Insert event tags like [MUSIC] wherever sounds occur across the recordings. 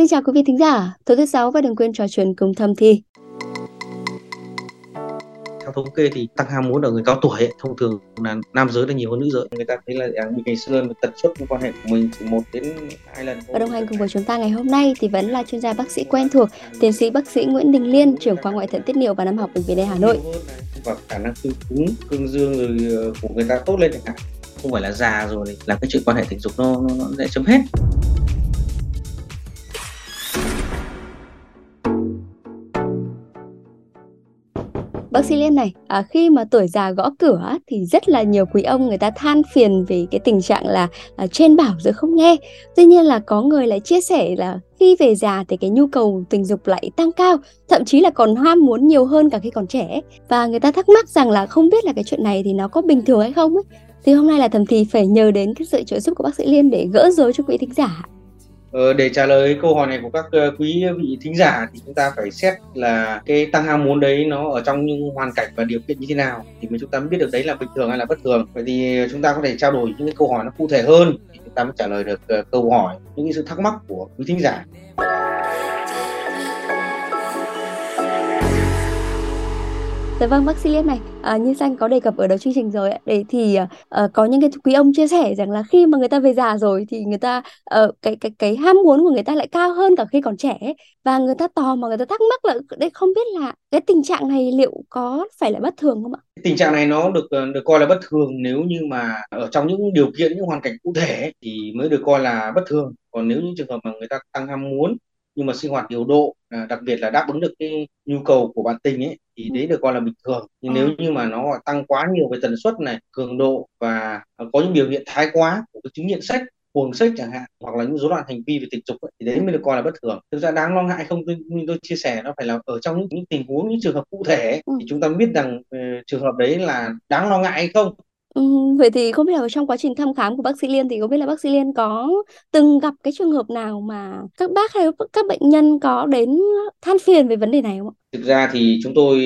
Xin chào quý vị thính giả, tối thứ sáu và đừng quên trò chuyện cùng Thâm Thi. Theo thống kê thì tăng ham muốn ở người cao tuổi ấy, thông thường là nam giới là nhiều hơn nữ giới. Người ta thấy là bị ngày xưa tần suất quan hệ của mình chỉ một đến hai lần. Và đồng hành cùng với chúng ta ngày hôm nay thì vẫn là chuyên gia bác sĩ quen thuộc, tiến sĩ bác sĩ Nguyễn Đình Liên, trưởng khoa ngoại thận tiết niệu và năm học bệnh viện Đại Hà Nội. Và khả năng cương cứng, cương dương rồi ờ, của người ta tốt lên chẳng hạn không phải là già rồi làm cái chuyện quan hệ tình dục nó, nó, nó sẽ chấm hết Bác sĩ Liên này, à, khi mà tuổi già gõ cửa thì rất là nhiều quý ông người ta than phiền về cái tình trạng là à, trên bảo rồi không nghe. Tuy nhiên là có người lại chia sẻ là khi về già thì cái nhu cầu tình dục lại tăng cao, thậm chí là còn ham muốn nhiều hơn cả khi còn trẻ. Và người ta thắc mắc rằng là không biết là cái chuyện này thì nó có bình thường hay không ấy. Thì hôm nay là thầm thì phải nhờ đến cái sự trợ giúp của bác sĩ Liên để gỡ rối cho quý thính giả. Ờ, để trả lời câu hỏi này của các uh, quý vị thính giả thì chúng ta phải xét là cái tăng ham muốn đấy nó ở trong những hoàn cảnh và điều kiện như thế nào thì mới chúng ta mới biết được đấy là bình thường hay là bất thường. Vậy thì chúng ta có thể trao đổi những cái câu hỏi nó cụ thể hơn thì chúng ta mới trả lời được uh, câu hỏi những cái sự thắc mắc của quý thính giả. Dạ vâng bác sĩ Liên này, à, như Xanh có đề cập ở đầu chương trình rồi để thì à, có những cái quý ông chia sẻ rằng là khi mà người ta về già rồi thì người ta à, cái cái cái ham muốn của người ta lại cao hơn cả khi còn trẻ và người ta tò mà người ta thắc mắc là đây không biết là cái tình trạng này liệu có phải là bất thường không ạ? Tình trạng này nó được ờ, được coi là bất thường nếu như mà ở trong những điều kiện những hoàn cảnh cụ thể thì mới được coi là bất thường. Còn nếu những trường hợp mà người ta tăng ham muốn nhưng mà sinh hoạt điều độ à, đặc biệt là đáp ứng được cái nhu cầu của bạn tình ấy thì ừ. đấy được coi là bình thường. Nhưng nếu như mà nó tăng quá nhiều về tần suất này cường độ và có những biểu hiện thái quá của cái chứng nghiện sách cuồng sách chẳng hạn hoặc là những rối loạn hành vi về tình dục ấy, thì đấy mới được coi là bất thường. Thực ra đáng lo ngại không? Tôi, tôi chia sẻ nó phải là ở trong những, những tình huống những trường hợp cụ thể ừ. thì chúng ta biết rằng uh, trường hợp đấy là đáng lo ngại hay không Ừ, vậy thì không biết là trong quá trình thăm khám của bác sĩ Liên thì không biết là bác sĩ Liên có từng gặp cái trường hợp nào mà các bác hay các bệnh nhân có đến than phiền về vấn đề này không ạ? Thực ra thì chúng tôi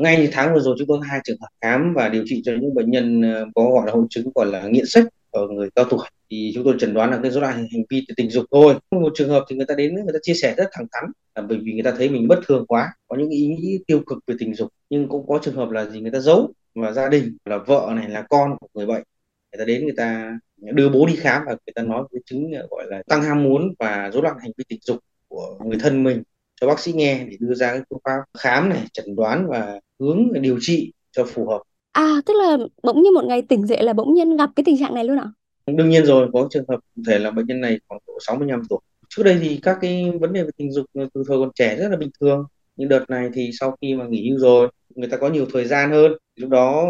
ngay như tháng vừa rồi chúng tôi hai trường hợp khám và điều trị cho những bệnh nhân ờ, có gọi là hội chứng gọi là nghiện sách ở người cao tuổi. Thì chúng tôi chẩn đoán là cái rối loạn hành vi tình dục thôi. Một trường hợp thì người ta đến người ta chia sẻ rất thẳng thắn là bởi vì người ta thấy mình bất thường quá có những ý nghĩ tiêu cực về tình dục. Nhưng cũng có trường hợp là gì người ta giấu và gia đình là vợ này là con của người bệnh. Người ta đến người ta đưa bố đi khám và người ta nói cái chứng gọi là tăng ham muốn và rối loạn hành vi tình dục của người thân mình. Cho bác sĩ nghe để đưa ra cái phương pháp khám này chẩn đoán và hướng điều trị cho phù hợp. À tức là bỗng như một ngày tỉnh dậy là bỗng nhiên gặp cái tình trạng này luôn ạ? Đương nhiên rồi có trường hợp cụ thể là bệnh nhân này khoảng độ 65 tuổi. Trước đây thì các cái vấn đề về tình dục từ thời còn trẻ rất là bình thường. Nhưng đợt này thì sau khi mà nghỉ hưu rồi người ta có nhiều thời gian hơn. Lúc đó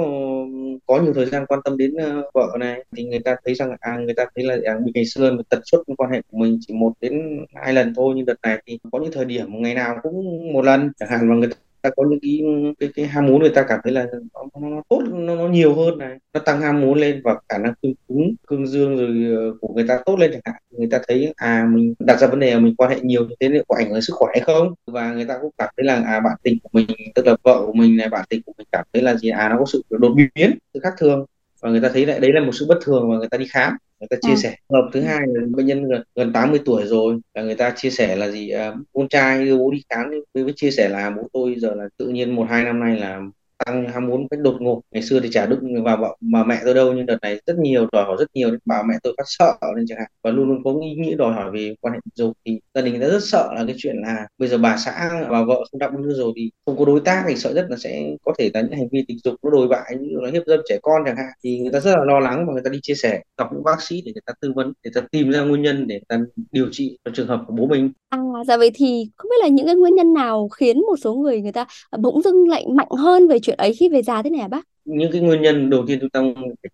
có nhiều thời gian quan tâm đến ờ, vợ này. Thì người ta thấy rằng à người ta thấy là à, ngày xưa tần suất quan hệ của mình chỉ một đến hai lần thôi. Nhưng đợt này thì có những thời điểm ngày nào cũng một lần. Chẳng hạn mà người ta có những cái cái, cái ham muốn người ta cảm thấy là nó, nó tốt nó, nó nhiều hơn này nó tăng ham muốn lên và khả năng cương cứng cương dương rồi ờ, của người ta tốt lên chẳng hạn. Người ta thấy à mình đặt ra vấn đề là mình quan hệ nhiều như thế liệu có ảnh hưởng sức khỏe hay không? Và người ta cũng cảm thấy là à bạn tình của mình tức là vợ của mình này bạn tình của mình cảm thấy là gì? À nó có sự đột biến sự khác thường. Và người ta thấy lại đấy là một sự bất thường và người ta đi khám người ta chia à. sẻ hợp thứ hai là bệnh nhân gần, gần 80 tuổi rồi là người ta chia sẻ là gì à, con trai đưa bố đi khám với chia sẻ là bố tôi giờ là tự nhiên một hai năm nay là tăng ham muốn cách đột ngột. Ngày xưa thì chả đụng vào vợ mà mẹ tôi đâu? Nhưng đợt này rất nhiều đòi hỏi rất nhiều. Đến bà mẹ tôi phát sợ nên chẳng hạn. Và luôn luôn có ý nghĩ đòi hỏi về quan hệ tình dục. Thì gia đình đã rất sợ là cái chuyện là bây giờ bà xã và vợ không đáp ứng rồi thì không có đối tác thì sợ rất là sẽ có thể là những hành vi tình dục nó đồi bại như là hiếp dâm trẻ con chẳng hạn. Thì người ta rất là lo lắng và người ta đi chia sẻ gặp những bác sĩ để người ta tư vấn để người ta tìm ra nguyên nhân để người ta điều trị cho trường hợp của bố mình. À, dạ vậy thì không biết là những cái nguyên nhân nào khiến một số người người ta bỗng dưng lại mạnh hơn về chuyện ấy khi về già thế này hả bác? những cái nguyên nhân đầu tiên chúng ta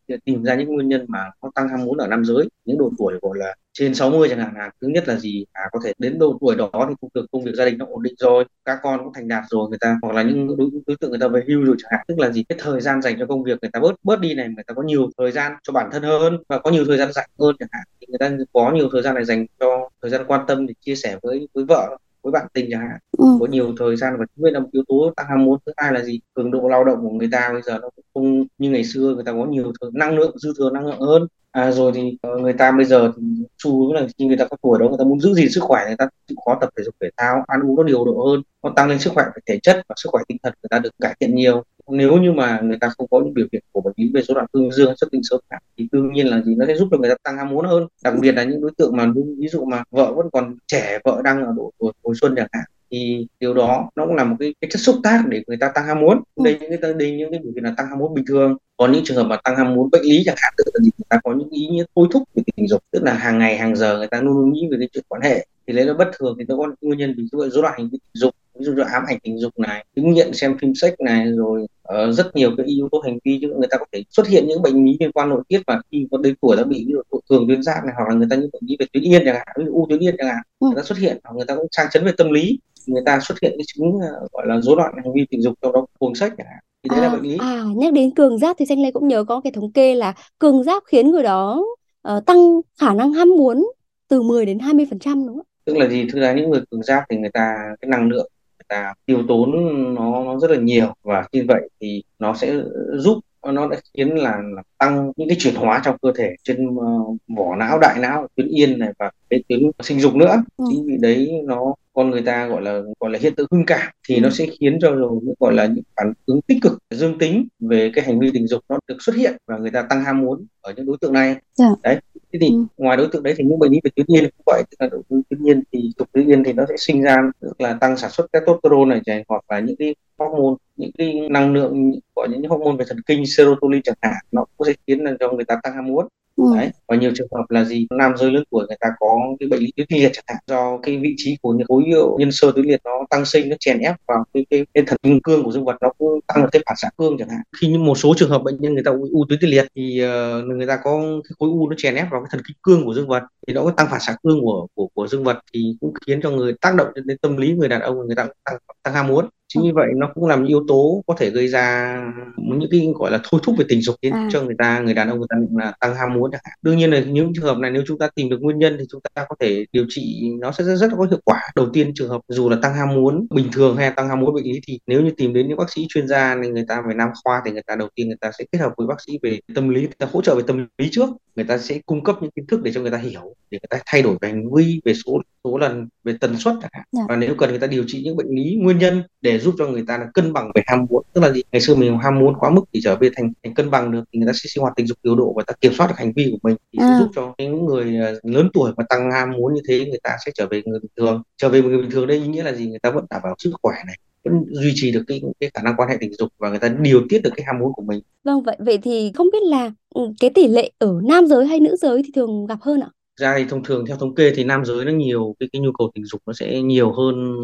phải tìm ra những nguyên nhân mà có tăng ham muốn ở nam giới. Những độ tuổi gọi là trên 60 chẳng hạn là thứ nhất là gì? À có thể đến độ tuổi đó thì công việc công việc gia đình nó ổn định rồi các con cũng thành đạt rồi người ta hoặc là những đối, đối tượng người ta về hưu rồi chẳng hạn. Tức là gì? Cái thời gian dành cho công việc người ta bớt bớt đi này người ta có nhiều thời gian cho bản thân hơn và có nhiều thời gian rảnh hơn chẳng hạn. Thì người ta có nhiều thời gian này dành cho thời gian quan tâm để chia sẻ với với vợ với bạn tình chẳng hạn. Ừ. có nhiều thời gian và vì là một yếu tố tăng ham muốn thứ hai là gì? Cường độ lao động của người ta bây giờ nó cũng không như ngày xưa người ta có nhiều thời, năng lượng dư thừa năng lượng hơn. À, rồi thì uh, người ta bây giờ thì xu hướng là khi người ta có tuổi đó người ta muốn giữ gìn sức khỏe người ta chịu khó tập thể dục thể thao ăn uống có điều độ hơn nó tăng lên sức khỏe về thể chất và sức khỏe tinh thần người ta được cải thiện nhiều nếu như mà người ta không có những biểu hiện của bệnh lý về số đoạn cương dương xuất tinh sớm thì đương nhiên là gì? Nó sẽ giúp cho người ta tăng ham muốn hơn. Đặc biệt là những đối tượng mà ví dụ mà vợ vẫn còn trẻ vợ đang ở độ tuổi hồi xuân chẳng hạn thì điều đó nó cũng là một cái, cái chất xúc tác để người ta tăng ham muốn. Ừ. đây những cái đây những cái biểu hiện là tăng ham muốn bình thường. Có những trường hợp mà tăng ham muốn bệnh lý chẳng hạn tức là gì? Người ta có những ý nghĩa thôi thúc về tình dục tức là hàng ngày hàng giờ người ta luôn luôn nghĩ về cái chuyện quan hệ thì lấy nó bất thường thì nó có nguyên nhân dụ rối loạn hành vi tình dục ví dụ như ám ảnh tình dục này chứng nhận xem phim sex này rồi uh, rất nhiều cái yếu tố hành vi chứ người ta có thể xuất hiện những bệnh lý liên quan nội tiết và khi có đến tuổi đã bị ví dụ thường tuyến giáp này hoặc là người ta những bệnh lý về tuyến yên chẳng hạn ví dụ u tuyến yên chẳng hạn ừ. người ta xuất hiện hoặc người ta cũng sang chấn về tâm lý người ta xuất hiện cái chứng uh, gọi là rối loạn hành vi tình dục trong đó cuồng sách chẳng hạn thì đấy à, là bệnh lý à nhắc đến cường giáp thì xanh lê cũng nhớ có cái thống kê là cường giáp khiến người đó uh, tăng khả năng ham muốn từ 10 đến 20 phần trăm đúng không? Tức là gì? Thực ra những người cường giáp thì người ta cái năng lượng ta tiêu tốn nó nó rất là nhiều và như vậy thì nó sẽ giúp nó đã khiến là, là tăng những cái chuyển hóa trong cơ thể trên uh, vỏ não đại não tuyến yên này và cái tuyến sinh dục nữa ừ. chính vì đấy nó con người ta gọi là gọi là hiện tượng hưng cảm thì ừ. nó sẽ khiến cho rồi gọi là những phản ứng tích cực dương tính về cái hành vi tình dục nó được xuất hiện và người ta tăng ham muốn ở những đối tượng này yeah. Dạ. đấy thế thì ừ. ngoài đối tượng đấy thì những bệnh lý về tuyến yên cũng vậy tức là đối tượng tuyến yên thì trục tuyến yên thì nó sẽ sinh ra tức là tăng sản xuất testosterone này hoặc là những cái hormone những cái năng lượng của những hormone về thần kinh serotonin chẳng hạn nó cũng sẽ khiến cho người ta tăng ham muốn Ừ. Đấy. và nhiều trường hợp là gì nam giới lớn tuổi người ta có cái bệnh lý tuyến liệt chẳng hạn do cái vị trí của những khối nhân sơ tuyến liệt nó tăng sinh nó chèn ép vào cái, cái, cái thần kinh cương của dương vật nó cũng tăng được cái phản xạ cương chẳng hạn khi như một số trường hợp bệnh nhân người ta u tuyến liệt thì uh, người ta có cái khối u nó chèn ép vào cái thần kinh cương của dương vật thì nó có tăng phản xạ cương của của của dương vật thì cũng khiến cho người tác động đến tâm lý người đàn ông người ta tăng tăng ham muốn chính vì vậy nó cũng là một yếu tố có thể gây ra những cái gọi là thôi thúc về tình dục khiến à. cho người ta người đàn ông người ta là tăng ham muốn chẳng hạn đương nhiên là những trường hợp này nếu chúng ta tìm được nguyên nhân thì chúng ta có thể điều trị nó sẽ rất, rất có hiệu quả đầu tiên trường hợp dù là tăng ham muốn bình thường hay tăng ham muốn bệnh lý thì nếu như tìm đến những bác sĩ chuyên gia thì người ta về nam khoa thì người ta đầu tiên người ta sẽ kết hợp với bác sĩ về tâm lý người ta hỗ trợ về tâm lý trước người ta sẽ cung cấp những kiến thức để cho người ta hiểu để người ta thay đổi về hành vi về số số lần về tần suất chẳng hạn yeah. Dạ. và nếu cần người ta điều trị những bệnh lý nguyên nhân để giúp cho người ta là cân bằng về ham muốn tức là gì ngày xưa mình ham muốn quá mức thì trở về thành, thành cân bằng được thì người ta sẽ sinh hoạt tình dục điều độ và ta kiểm soát được hành vi của mình thì à. sẽ giúp cho những người à, lớn tuổi mà tăng ham muốn như thế người ta sẽ trở về người bình thường trở về người bình thường đây ý nghĩa là gì người ta vẫn đảm bảo sức khỏe này vẫn duy trì được cái, cái khả năng quan hệ tình dục và người ta điều tiết được cái ham muốn của mình. Vâng vậy vậy thì không biết là ừ, cái tỷ lệ ở nam giới hay nữ giới thì thường gặp hơn ạ? Ra thì thông thường theo thống kê thì nam giới nó nhiều cái cái nhu cầu tình dục nó sẽ nhiều hơn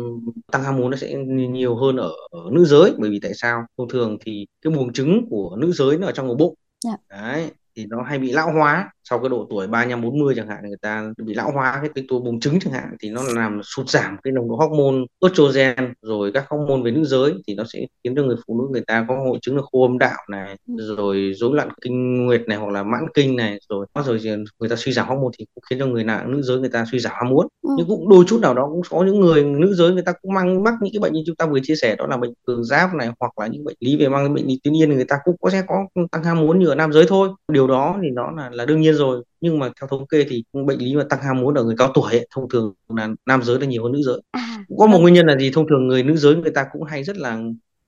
tăng ham muốn nó sẽ nhiều hơn ở, ở nữ giới. Bởi vì tại sao? Thông thường thì cái buồng trứng của nữ giới nó ở trong ổ bụng. Dạ. đấy thì nó hay bị lão hóa. Sau cái độ tuổi 35 40 chẳng hạn người ta bị lão hóa cái tua buồng trứng chẳng hạn thì nó làm sụt giảm cái nồng độ hormone estrogen rồi các hormone về nữ giới thì nó sẽ khiến cho người phụ nữ người ta có hội chứng là khô âm đạo này rồi rối loạn kinh nguyệt này hoặc là mãn kinh này rồi rồi người ta suy giảm hormone thì cũng khiến cho người nào nữ giới người ta suy giảm ham muốn. Ừ. nhưng cũng đôi chút nào đó cũng có những người nữ giới người ta cũng mang mắc những cái bệnh như chúng ta vừa chia sẻ đó là bệnh cường giáp này hoặc là những bệnh lý về mang bệnh lý tuyến yên người ta cũng có sẽ có tăng ham muốn như ở nam giới thôi. Điều đó thì nó là là đương nhiên rồi. Nhưng mà theo thống kê thì bệnh lý mà tăng ham muốn ở người cao tuổi ấy, thông thường là nam giới là nhiều hơn nữ giới. À, có một nguyên nhân là gì? Thông thường người nữ giới người ta cũng hay rất là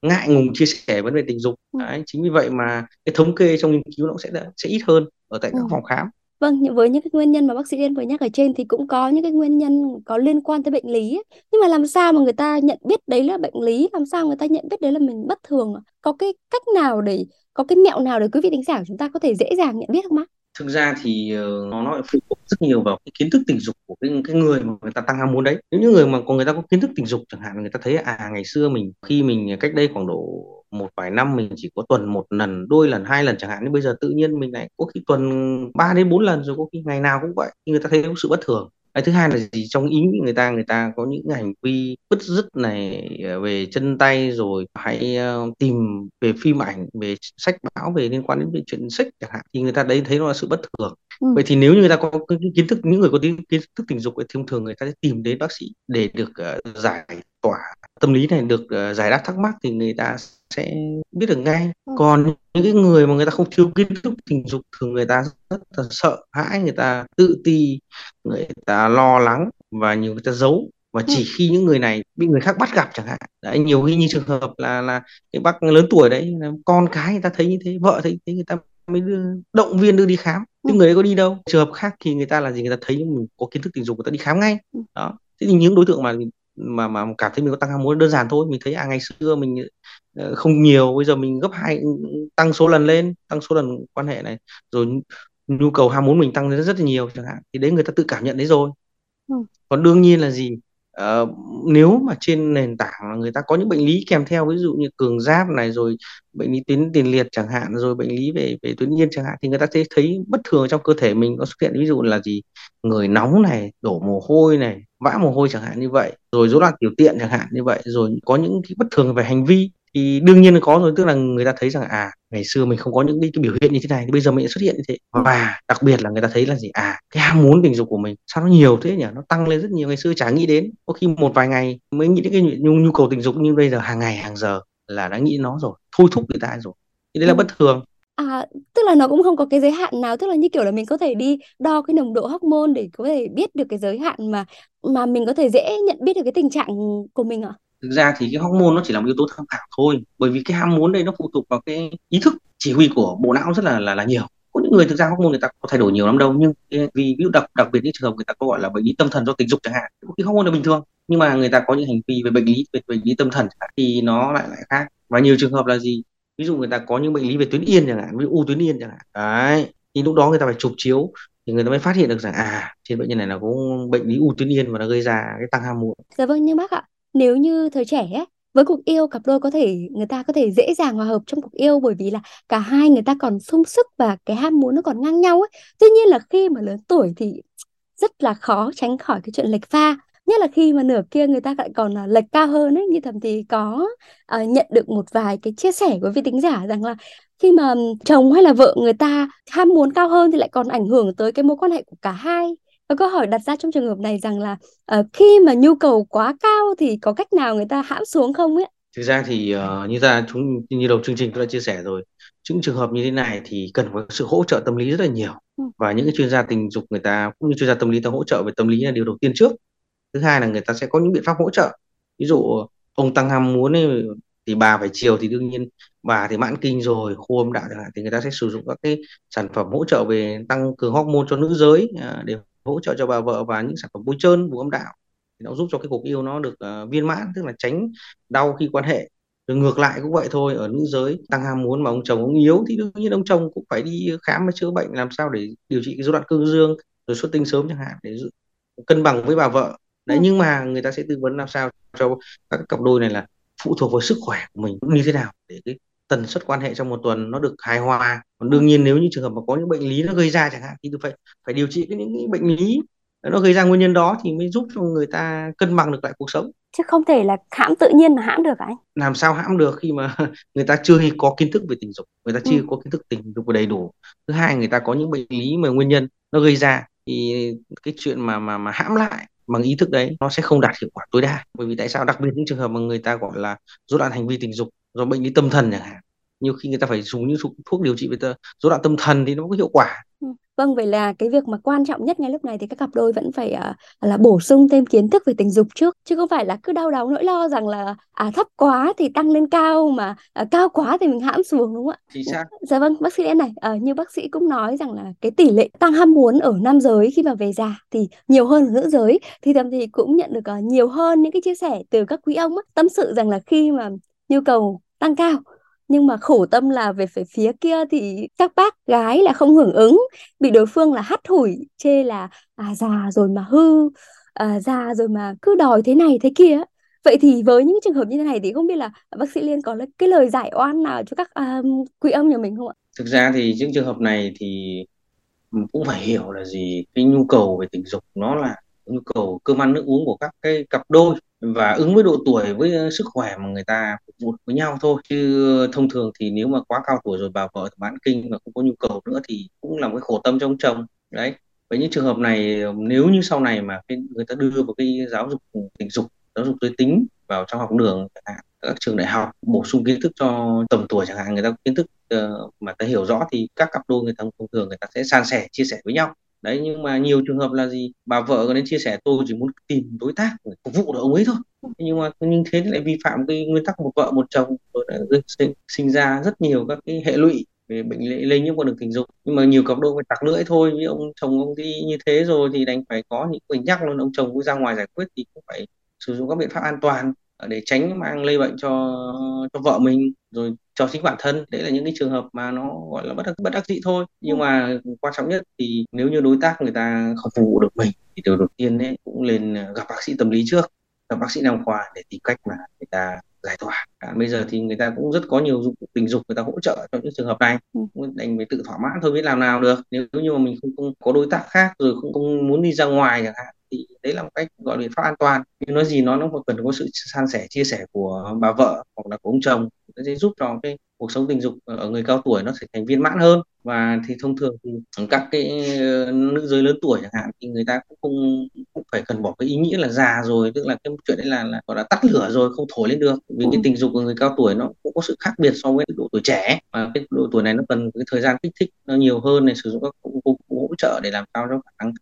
ngại ngùng chia sẻ vấn đề tình dục. Ừ. Đấy, chính vì vậy mà cái thống kê trong nghiên cứu nó sẽ sẽ ít hơn ở tại các ừ. phòng khám Vâng, với những cái nguyên nhân mà bác sĩ Yên vừa nhắc ở trên thì cũng có những cái nguyên nhân có liên quan tới bệnh lý ấy. Nhưng mà làm sao mà người ta nhận biết đấy là bệnh lý, làm sao người ta nhận biết đấy là mình bất thường? Có cái cách nào để có cái mẹo nào để quý vị thính giả của chúng ta có thể dễ dàng nhận biết không ạ thực ra thì ờ, nó nó phụ thuộc rất nhiều vào cái kiến thức tình dục của cái, cái người mà người ta tăng ham muốn đấy nếu những người mà có người ta có kiến thức tình dục chẳng hạn người ta thấy à ngày xưa mình khi mình cách đây khoảng độ một vài năm mình chỉ có tuần một lần đôi lần hai lần chẳng hạn. Nhưng bây giờ tự nhiên mình lại có khi tuần 3 đến 4 lần rồi có khi ngày nào cũng vậy người ta thấy có sự bất thường. Cái thứ hai là gì? Trong ý nghĩ người ta người ta có những hành vi bứt rứt này ờ, về chân tay rồi hãy uh, tìm về phim ảnh về sách báo về liên quan đến về chuyện sách chẳng hạn thì người ta đấy thấy nó là sự bất thường. Ừ. vậy thì nếu như người ta có kiến thức những người có kiến, kiến thức tình dục thì thông thường người ta sẽ tìm đến bác sĩ để được uh, giải tỏa tâm lý này được uh, giải đáp thắc mắc thì người ta sẽ biết được ngay ừ. còn những cái người mà người ta không thiếu kiến thức tình dục thường người ta rất là sợ hãi người ta tự ti người ta lo lắng và nhiều người ta giấu và chỉ ừ. khi những người này bị người khác bắt gặp chẳng hạn đấy nhiều khi như trường hợp là là cái bác lớn tuổi đấy con cái người ta thấy như thế vợ thấy thế người ta mới đưa, động viên đưa đi khám nhưng người ấy có đi đâu trường hợp khác thì người ta là gì người ta thấy mình có kiến thức tình dục người ta đi khám ngay đó thế thì những đối tượng mà mà mà cảm thấy mình có tăng ham muốn đơn giản thôi. Mình thấy à ngày xưa mình ờ, không nhiều bây giờ mình gấp hai tăng số lần lên tăng số lần quan hệ này rồi nhu cầu ham muốn mình tăng lên rất là nhiều chẳng hạn thì đấy người ta tự cảm nhận đấy rồi. Ừ. còn đương nhiên là gì? Uh, nếu mà trên nền tảng là người ta có những bệnh lý kèm theo ví dụ như cường giáp này rồi bệnh lý tuyến tiền liệt chẳng hạn rồi bệnh lý về về tuyến yên chẳng hạn thì người ta sẽ thấy bất thường trong cơ thể mình. Có xuất hiện ví dụ là gì? Người nóng này đổ mồ hôi này vã mồ hôi chẳng hạn như vậy rồi rối loạn tiểu tiện chẳng hạn như vậy rồi có những cái bất thường về hành vi thì đương nhiên là có rồi tức là người ta thấy rằng à ngày xưa mình không có những cái, cái biểu hiện như thế này thì bây giờ mình xuất hiện như thế. Và đặc biệt là người ta thấy là gì? À cái ham muốn tình dục của mình sao nó nhiều thế nhỉ? Nó tăng lên rất nhiều ngày xưa chả nghĩ đến. Có khi một vài ngày mới nghĩ đến cái nhu, nhu cầu tình dục như bây giờ hàng ngày hàng giờ là đã nghĩ nó rồi thôi thúc người ta rồi. Thì đấy là ừ. bất thường À, tức là nó cũng không có cái giới hạn nào, tức là như kiểu là mình có thể đi đo cái nồng độ hormone để có thể biết được cái giới hạn mà mà mình có thể dễ nhận biết được cái tình trạng của mình ạ? thực ra thì cái hormone nó chỉ là một yếu tố tham khảo thôi bởi vì cái ham muốn đây nó phụ thuộc vào cái ý thức chỉ huy của bộ não rất là là là nhiều. Có những người thực ra hormone người ta có thay đổi nhiều lắm đâu nhưng vì ví dụ đặc đặc biệt những trường hợp người ta có gọi là bệnh lý tâm thần do tình dục chẳng hạn cái hormone là bình thường nhưng mà người ta có những hành vi về bệnh lý về bệnh lý tâm thần thì nó lại lại khác. Và nhiều trường hợp là gì? Ví dụ người ta có những bệnh lý về tuyến yên chẳng hạn ví dụ u tuyến yên chẳng hạn đấy thì lúc đó người ta phải chụp chiếu thì người ta mới phát hiện được rằng à trên bệnh nhân này là có bệnh lý u tuyến yên và nó gây ra cái tăng ham muốn. Dạ vâng như bác ạ, nếu như thời trẻ ấy, với cuộc yêu cặp đôi có thể người ta có thể dễ dàng hòa hợp trong cuộc yêu bởi vì là cả hai người ta còn sung sức và cái ham muốn nó còn ngang nhau ấy. Tuy nhiên là khi mà lớn tuổi thì rất là khó tránh khỏi cái chuyện lệch pha nhất là khi mà nửa kia người ta lại còn là lệch cao hơn ấy như thầm thì có uh, nhận được một vài cái chia sẻ của vị tính giả rằng là khi mà chồng hay là vợ người ta ham muốn cao hơn thì lại còn ảnh hưởng tới cái mối quan hệ của cả hai và câu hỏi đặt ra trong trường hợp này rằng là uh, khi mà nhu cầu quá cao thì có cách nào người ta hãm xuống không ấy? Thực ra thì uh, như ta chúng như đầu chương trình tôi đã chia sẻ rồi, những trường hợp như thế này thì cần có sự hỗ trợ tâm lý rất là nhiều ừ. và những cái chuyên gia tình dục người ta cũng như chuyên gia tâm lý ta hỗ trợ về tâm lý là điều đầu tiên trước. Thứ hai là người ta sẽ có những biện pháp hỗ trợ. Ví dụ ông tăng ham muốn ấy, thì bà phải chiều thì đương nhiên bà thì mãn kinh rồi khô âm đạo chẳng hạn thì người ta sẽ sử dụng các cái sản phẩm hỗ trợ về tăng cường hormone cho nữ giới à, để hỗ trợ cho bà vợ và những sản phẩm bôi trơn vùng âm đạo thì nó giúp cho cái cuộc yêu nó được uh, viên mãn tức là tránh đau khi quan hệ. Rồi ngược lại cũng vậy thôi ở nữ giới tăng ham muốn mà ông chồng ông yếu thì đương nhiên ông chồng cũng phải đi khám và chữa bệnh làm sao để điều trị cái rối loạn cương dương rồi xuất tinh sớm chẳng hạn để cân bằng với bà vợ đấy ừ. nhưng mà người ta sẽ tư vấn làm sao cho các cặp đôi này là phụ thuộc vào sức khỏe của mình như thế nào để cái tần suất quan hệ trong một tuần nó được hài hòa còn đương nhiên nếu như trường hợp mà có những bệnh lý nó gây ra chẳng hạn thì phải phải điều trị cái những cái bệnh lý nó gây ra nguyên nhân đó thì mới giúp cho người ta cân bằng được lại cuộc sống chứ không thể là hãm tự nhiên mà hãm được anh làm sao hãm được khi mà [LAUGHS] người ta chưa có kiến thức về tình dục người ta chưa ừ. có kiến thức tình dục đầy đủ thứ hai người ta có những bệnh lý mà nguyên nhân nó gây ra thì cái chuyện mà mà mà hãm lại bằng ý thức đấy, nó sẽ không đạt hiệu quả tối đa bởi vì tại sao đặc biệt những trường hợp mà người ta, gọi là, rối loạn hành vi tình dục do bệnh lý tâm thần chẳng hạn, nhiều khi người ta phải dùng những thuốc điều trị về rối loạn tâm thần thì nó có hiệu quả. Vâng, vậy là cái việc mà quan trọng nhất ngay lúc này thì các cặp đôi vẫn phải uh, là bổ sung thêm kiến thức về tình dục trước chứ không phải là cứ đau đáu nỗi lo rằng là à thấp quá thì tăng lên cao mà à, cao quá thì mình hãm xuống đúng không ạ? Chính xác. Dạ vâng, bác sĩ này, à, như bác sĩ cũng nói rằng là cái tỷ lệ tăng ham muốn ở nam giới khi mà về già thì nhiều hơn ở nữ giới thì thậm thì cũng nhận được uh, nhiều hơn những cái chia sẻ từ các quý ông á, tâm sự rằng là khi mà nhu cầu tăng cao nhưng mà khổ tâm là về phía phía kia thì các bác gái là không hưởng ứng bị đối phương là hắt hủi chê là à già rồi mà hư à, già rồi mà cứ đòi thế này thế kia. Vậy thì với những trường hợp như thế này thì không biết là bác sĩ liên có cái lời giải oan nào cho các um, quý ông nhà mình không ạ? Thực ra thì những trường hợp này thì cũng phải hiểu là gì cái nhu cầu về tình dục nó là nhu cầu cơm ăn nước uống của các cái cặp đôi và ứng với độ tuổi với ờ, sức khỏe mà người ta phục vụ với nhau thôi. Chứ thông thường thì nếu mà quá cao tuổi rồi bà vợ bán kinh và không có nhu cầu nữa thì cũng là một cái khổ tâm cho ông chồng. Đấy. Với những trường hợp này ờ, nếu như sau này mà cái người ta đưa vào cái giáo dục ừ, tình dục giáo dục giới tính vào trong học đường các trường đại học bổ sung kiến thức cho tầm tuổi chẳng hạn người ta kiến thức uh, mà ta hiểu rõ thì các cặp đôi người ta thông thường người ta sẽ san sẻ chia sẻ với nhau đấy nhưng mà nhiều trường hợp là gì? Bà vợ có đến chia sẻ tôi chỉ muốn tìm đối tác để phục vụ được ông ấy thôi. Nhưng mà nhưng thế lại vi phạm cái nguyên tắc một vợ một chồng rồi sinh, sinh ra rất nhiều các cái hệ lụy về bệnh lây, lây nhiễm qua đường tình dục. Nhưng mà nhiều cặp đôi phải tặc lưỡi thôi như ông chồng ông đi như thế rồi thì đành phải có những quyền nhắc luôn. Ông chồng cũng ra ngoài giải quyết thì cũng phải sử dụng các biện pháp an toàn để tránh mang lây bệnh cho cho vợ mình rồi cho chính bản thân. Đấy là những cái trường hợp mà nó gọi là bất đắc bất đắc dĩ thôi. Nhưng ừ. mà quan trọng nhất thì nếu như đối tác người ta không phục vụ được mình thì điều đầu tiên ấy cũng lên gặp bác sĩ tâm lý trước gặp bác sĩ nam khoa để tìm cách mà người ta giải tỏa. À, bây giờ thì người ta cũng rất có nhiều dụng cụ tình dục người ta hỗ trợ trong những trường hợp này. Ừ. đành phải tự thỏa mãn thôi biết làm nào được. Nếu như mà mình không, không có đối tác khác rồi không, không muốn đi ra ngoài chẳng hạn thì đấy là một cách gọi biện pháp an toàn. Nhưng nói gì nó nó cần có sự san sẻ chia sẻ của bà vợ hoặc là của ông chồng. Nó sẽ giúp cho cái cuộc sống tình dục ở người cao tuổi nó sẽ thành viên mãn hơn. Và thì thông thường thì các cái ờ, nữ giới lớn tuổi chẳng hạn thì người ta cũng không cũng phải cần bỏ cái ý nghĩa là già rồi. Tức là cái chuyện đấy là, là gọi là tắt lửa rồi không thổi lên được. Vì cái tình dục của người cao tuổi nó cũng có sự khác biệt so với độ tuổi trẻ. Và cái độ tuổi này nó cần cái thời gian kích thích nó nhiều hơn để sử dụng các công cụ hỗ trợ để làm sao cho khả năng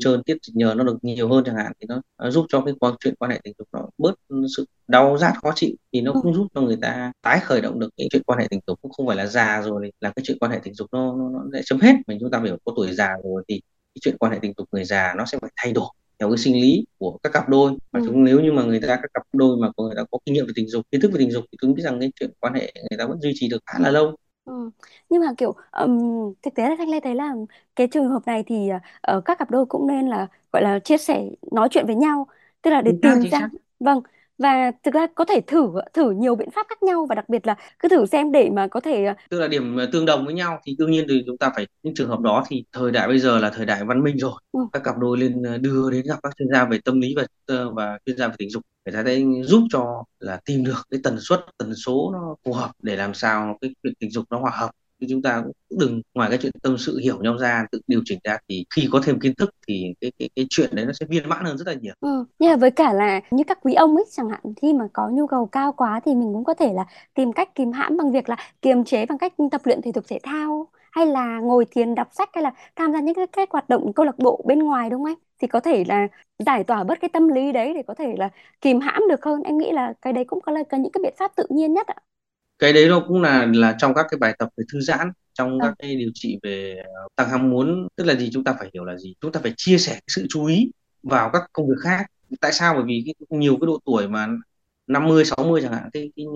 trơn tiết dịch nhờ nó được nhiều hơn chẳng hạn thì nó, nó giúp cho cái quan chuyện quan hệ tình dục nó bớt sự đau rát khó chịu thì nó cũng giúp cho người ta tái khởi động được cái chuyện quan hệ tình dục. Cũng không phải là già rồi là cái chuyện quan hệ tình dục nó nó, nó sẽ chấm hết. Mình chúng ta hiểu có tuổi già rồi thì cái chuyện quan hệ tình dục người già nó sẽ phải thay đổi theo cái sinh lý của các cặp đôi. Và ừ. chúng nếu như mà người ta các cặp đôi mà người ta có kinh nghiệm về tình dục kiến thức về tình dục thì tôi biết rằng cái chuyện quan hệ người ta vẫn duy trì được khá là lâu Ừ. Nhưng mà, kiểu, ừm, thực tế là Thanh Lê thấy là cái trường hợp này thì, ờ, các cặp đôi cũng nên là, gọi là, chia sẻ, nói chuyện với nhau, tức là để Chính xác, tìm chính ra xác. vâng, và thực ra có thể thử thử nhiều biện pháp khác nhau và đặc biệt là cứ thử xem để mà có thể, ờ Tức là điểm, ờ, tương đồng với nhau thì đương nhiên thì chúng ta phải những trường hợp đó thì thời đại bây giờ là thời đại văn minh rồi, Ừm. các cặp đôi lên, ơ, đưa đến gặp các chuyên gia về tâm lý và, ờ, và chuyên gia về tình dục, người ta sẽ giúp cho là tìm được cái tần suất, tần số nó phù hợp để làm sao cái chuyện tình dục nó hòa hợp thì chúng ta cũng đừng ngoài cái chuyện tâm sự hiểu nhau ra tự điều chỉnh ra thì khi có thêm kiến thức thì cái cái cái chuyện đấy nó sẽ viên mãn hơn rất là nhiều. Ừ, nhưng mà với cả là như các quý ông ấy chẳng hạn khi mà có nhu cầu cao quá thì mình cũng có thể là tìm cách kìm hãm bằng việc là kiềm chế bằng cách tập luyện thể dục thể thao hay là ngồi thiền đọc sách hay là tham gia những cái, cái hoạt động câu lạc bộ bên ngoài đúng không anh? Thì có thể là giải tỏa bớt cái tâm lý đấy để có thể là kìm hãm được hơn. Em nghĩ là cái đấy cũng có là cái những cái biện pháp tự nhiên nhất ạ cái đấy nó cũng là là trong các cái bài tập về thư giãn trong các cái điều trị về ờ, tăng ham muốn tức là gì chúng ta phải hiểu là gì? Chúng ta phải chia sẻ cái sự chú ý vào các công việc khác. Tại sao? Bởi vì cái, nhiều cái độ tuổi mà 50 60 chẳng hạn cái, cái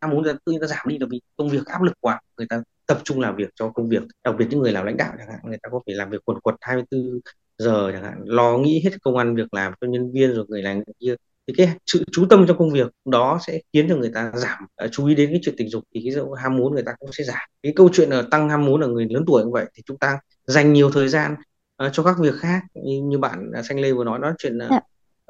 ham muốn tự nhiên nó giảm đi là vì công việc áp lực quá. Người ta tập trung làm việc cho công việc đặc biệt những người làm lãnh đạo chẳng hạn người ta có phải làm việc quần quật 24 giờ chẳng hạn lo nghĩ hết công ăn việc làm cho nhân viên rồi người này người kia thì cái sự chú tâm trong công việc đó sẽ khiến cho người ta giảm uh, chú ý đến cái chuyện tình dục thì cái ham muốn người ta cũng sẽ giảm. Cái câu chuyện là tăng ham muốn ở người lớn tuổi như vậy thì chúng ta dành nhiều thời gian uh, cho các việc khác như, như bạn uh, xanh lê vừa nói đó chuyện uh,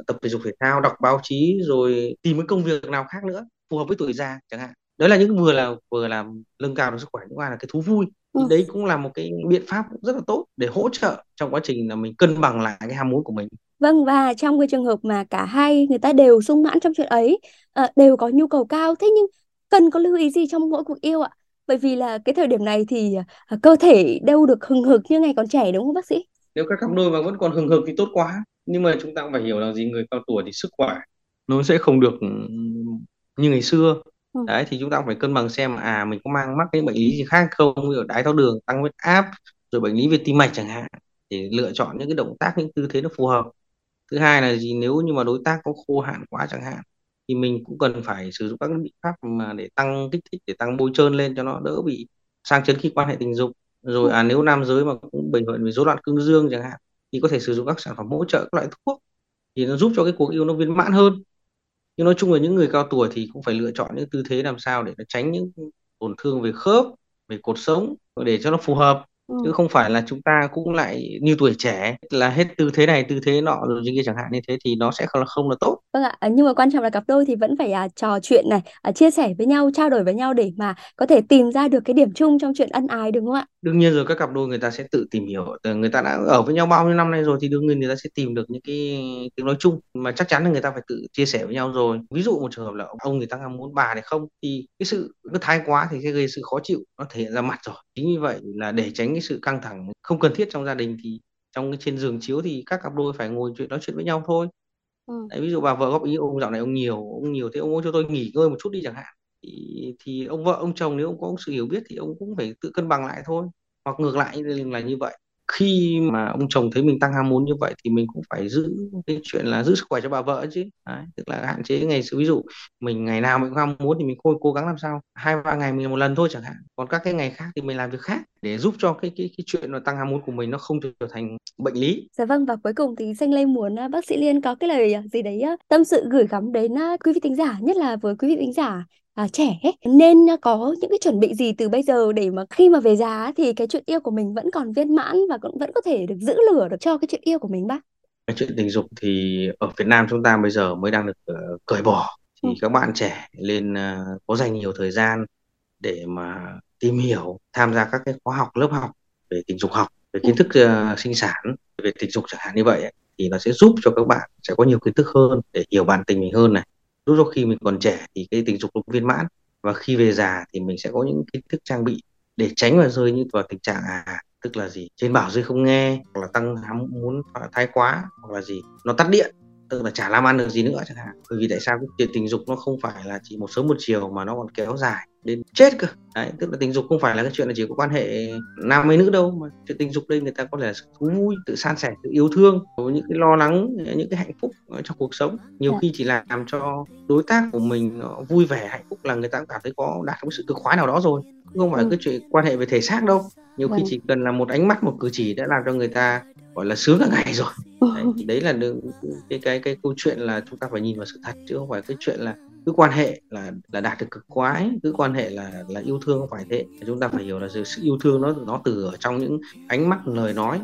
tập thể dục thể thao đọc báo chí rồi tìm cái công việc nào khác nữa phù hợp với tuổi già chẳng hạn. Đấy là những vừa là vừa làm nâng cao được sức khỏe mà là cái thú vui. Thì ừ. đấy cũng là một cái biện pháp rất là tốt để hỗ trợ trong quá trình là mình cân bằng lại cái ham muốn của mình Vâng và trong cái trường hợp mà cả hai người ta đều sung mãn trong chuyện ấy, ờ, đều có nhu cầu cao, thế nhưng cần có lưu ý gì trong mỗi cuộc yêu ạ? Bởi vì là cái thời điểm này thì ờ, cơ thể đâu được hừng hực như ngày còn trẻ đúng không bác sĩ? nếu các cặp đôi mà vẫn còn hừng hực thì tốt quá nhưng mà chúng ta cũng phải hiểu là gì người cao tuổi thì sức khỏe nó sẽ không được như ngày xưa Ừ. đấy thì chúng ta cũng phải cân bằng xem à mình có mang mắc cái bệnh lý gì khác không như đái tháo đường tăng huyết áp rồi bệnh lý về tim mạch chẳng hạn để lựa chọn những cái động tác những tư thế nó phù hợp thứ hai là gì? Nếu như mà đối tác có khô hạn quá chẳng hạn, thì mình cũng cần phải sử dụng các biện pháp mà để tăng kích thích, để tăng bôi trơn lên cho nó đỡ bị sang chấn khi quan hệ tình dục. Rồi à nếu nam giới mà cũng bệnh luận về rối loạn cương dương chẳng hạn, thì có thể sử dụng các sản phẩm hỗ trợ các loại thuốc thì nó giúp cho cái cuộc yêu nó viên mãn hơn. Nhưng nói chung là những người cao tuổi thì cũng phải lựa chọn những tư thế làm sao để nó tránh những tổn thương về khớp, về cột sống, để cho nó phù hợp ừ. chứ không phải là chúng ta cũng lại như tuổi trẻ là hết tư thế này tư thế nọ rồi như kia chẳng hạn như thế thì nó sẽ không là không là tốt vâng ạ nhưng mà quan trọng là cặp đôi thì vẫn phải à, trò chuyện này à, chia sẻ với nhau trao đổi với nhau để mà có thể tìm ra được cái điểm chung trong chuyện ân ái đúng không ạ đương nhiên rồi các cặp đôi người ta sẽ tự tìm hiểu. Người ta đã ở với nhau bao nhiêu năm nay rồi thì đương nhiên người ta sẽ tìm được những cái tiếng nói chung. Mà chắc chắn là người ta phải tự chia sẻ với nhau rồi. Ví dụ một trường hợp là ông người ta muốn bà này không thì cái sự cứ thái quá thì sẽ gây sự khó chịu nó thể hiện ra mặt rồi. Chính vì vậy là để tránh cái sự căng thẳng không cần thiết trong gia đình thì trong cái trên giường chiếu thì các cặp đôi phải ngồi chuyện nói chuyện với nhau thôi. Ừ. Đấy, ví dụ bà vợ góp ý ông dạo này ông nhiều ông nhiều thế ông muốn cho tôi nghỉ ngơi một chút đi chẳng hạn thì, thì ông vợ ông chồng nếu ông có sự hiểu biết thì ông cũng phải tự cân bằng lại thôi. Hoặc ngược lại là như vậy. Khi mà ông chồng thấy mình tăng ham muốn như vậy thì mình cũng phải giữ cái chuyện là giữ sức khỏe cho bà vợ chứ. Đấy, tức là hạn chế ngày ví dụ mình ngày nào mình cũng ham muốn thì mình cố, cố gắng làm sao? Hai ba ngày mình một lần thôi chẳng hạn. Còn các cái ngày khác thì mình làm việc khác để giúp cho cái cái cái chuyện là tăng ham muốn của mình nó không trở thành bệnh lý. Dạ vâng và cuối cùng thì Xanh Lê muốn à, bác sĩ Liên có cái lời gì đấy à, tâm sự gửi gắm đến à, quý vị thính giả nhất là với quý vị thính giả à, trẻ ấy, nên có những cái chuẩn bị gì từ bây giờ để mà khi mà về già thì cái chuyện yêu của mình vẫn còn viên mãn và cũng vẫn có thể được giữ lửa được cho cái chuyện yêu của mình bác? Cái chuyện tình dục thì ở Việt Nam chúng ta bây giờ mới đang được uh, cởi bỏ. Thì ừ. các bạn trẻ lên uh, có dành nhiều thời gian để mà tìm hiểu tham gia các cái khóa học lớp học về tình dục học về kiến thức uh, sinh sản về tình dục chẳng hạn như vậy ấy, thì nó sẽ giúp cho các bạn sẽ có nhiều kiến thức hơn để hiểu bản tình mình hơn này lúc đó khi mình còn trẻ thì cái tình dục nó viên mãn. Và khi về già thì mình sẽ có những kiến thức trang bị để tránh vào rơi như vào tình trạng à tức là gì, trên bảo rơi không nghe, hoặc là tăng ham muốn thái quá, hoặc là gì, nó tắt điện tức là chả làm ăn được gì nữa chẳng hạn bởi vì tại sao cái chuyện tình dục nó không phải là chỉ một sớm một chiều mà nó còn kéo dài đến chết cơ đấy tức là tình dục không phải là cái chuyện là chỉ có quan hệ nam hay nữ đâu mà chuyện tình dục đây người ta có thể là sự thú vui tự san sẻ tự yêu thương những cái lo lắng những cái hạnh phúc trong cuộc sống nhiều yeah. Dạ. khi chỉ làm cho đối tác của mình nó vui vẻ hạnh phúc là người ta cũng cảm thấy có đạt được sự cực khoái nào đó rồi không phải ừ. cái chuyện quan hệ về thể xác đâu nhiều khi vâng. chỉ cần là một ánh mắt một cử chỉ đã làm cho người ta gọi là sướng cả ngày rồi đấy, thì đấy là được cái cái cái câu chuyện là chúng ta phải nhìn vào sự thật chứ không phải cái chuyện là cứ quan hệ là là đạt được cực quái cứ quan hệ là là yêu thương không phải thế. Chúng ta phải hiểu là sự, sự yêu thương nó nó từ ở trong những ánh mắt lời nói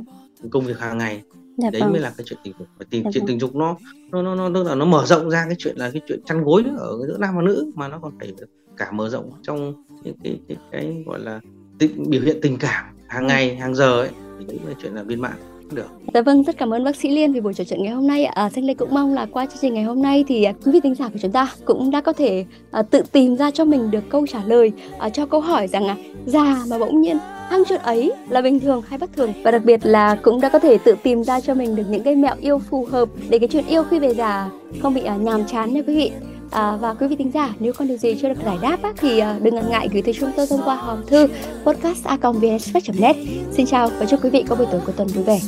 công việc hàng ngày. Dạ đấy vâng. mới là cái chuyện tình dục. Và tình dạ chuyện vâng. tình dục nó nó nó nó tức là nó mở rộng ra cái chuyện là cái chuyện chăn gối ở giữa nam và nữ mà nó còn phải cả mở rộng trong những cái cái, cái, cái gọi là tình, biểu hiện tình cảm hàng ngày hàng giờ ấy. Thì đấy là chuyện là viên mãn được. Dạ vâng, rất cảm ơn bác sĩ Liên vì buổi trò chuyện ngày hôm nay. À, Thanh Lê cũng mong là qua chương trình ngày hôm nay thì à, quý vị thính giả của chúng ta cũng đã có thể à, tự tìm ra cho mình được câu trả lời à, cho câu hỏi rằng à, già mà bỗng nhiên hăng chuyện ấy là bình thường hay bất thường và đặc biệt là cũng đã có thể tự tìm ra cho mình được những cái mẹo yêu phù hợp để cái chuyện yêu khi về già không bị à, nhàm chán nha quý vị À, và quý vị thính giả nếu còn điều gì chưa được giải đáp á, thì à, đừng ngần ngại gửi tới chúng tôi thông qua hòm thư podcast net Xin chào và chúc quý vị có buổi tối cuối tuần vui vẻ.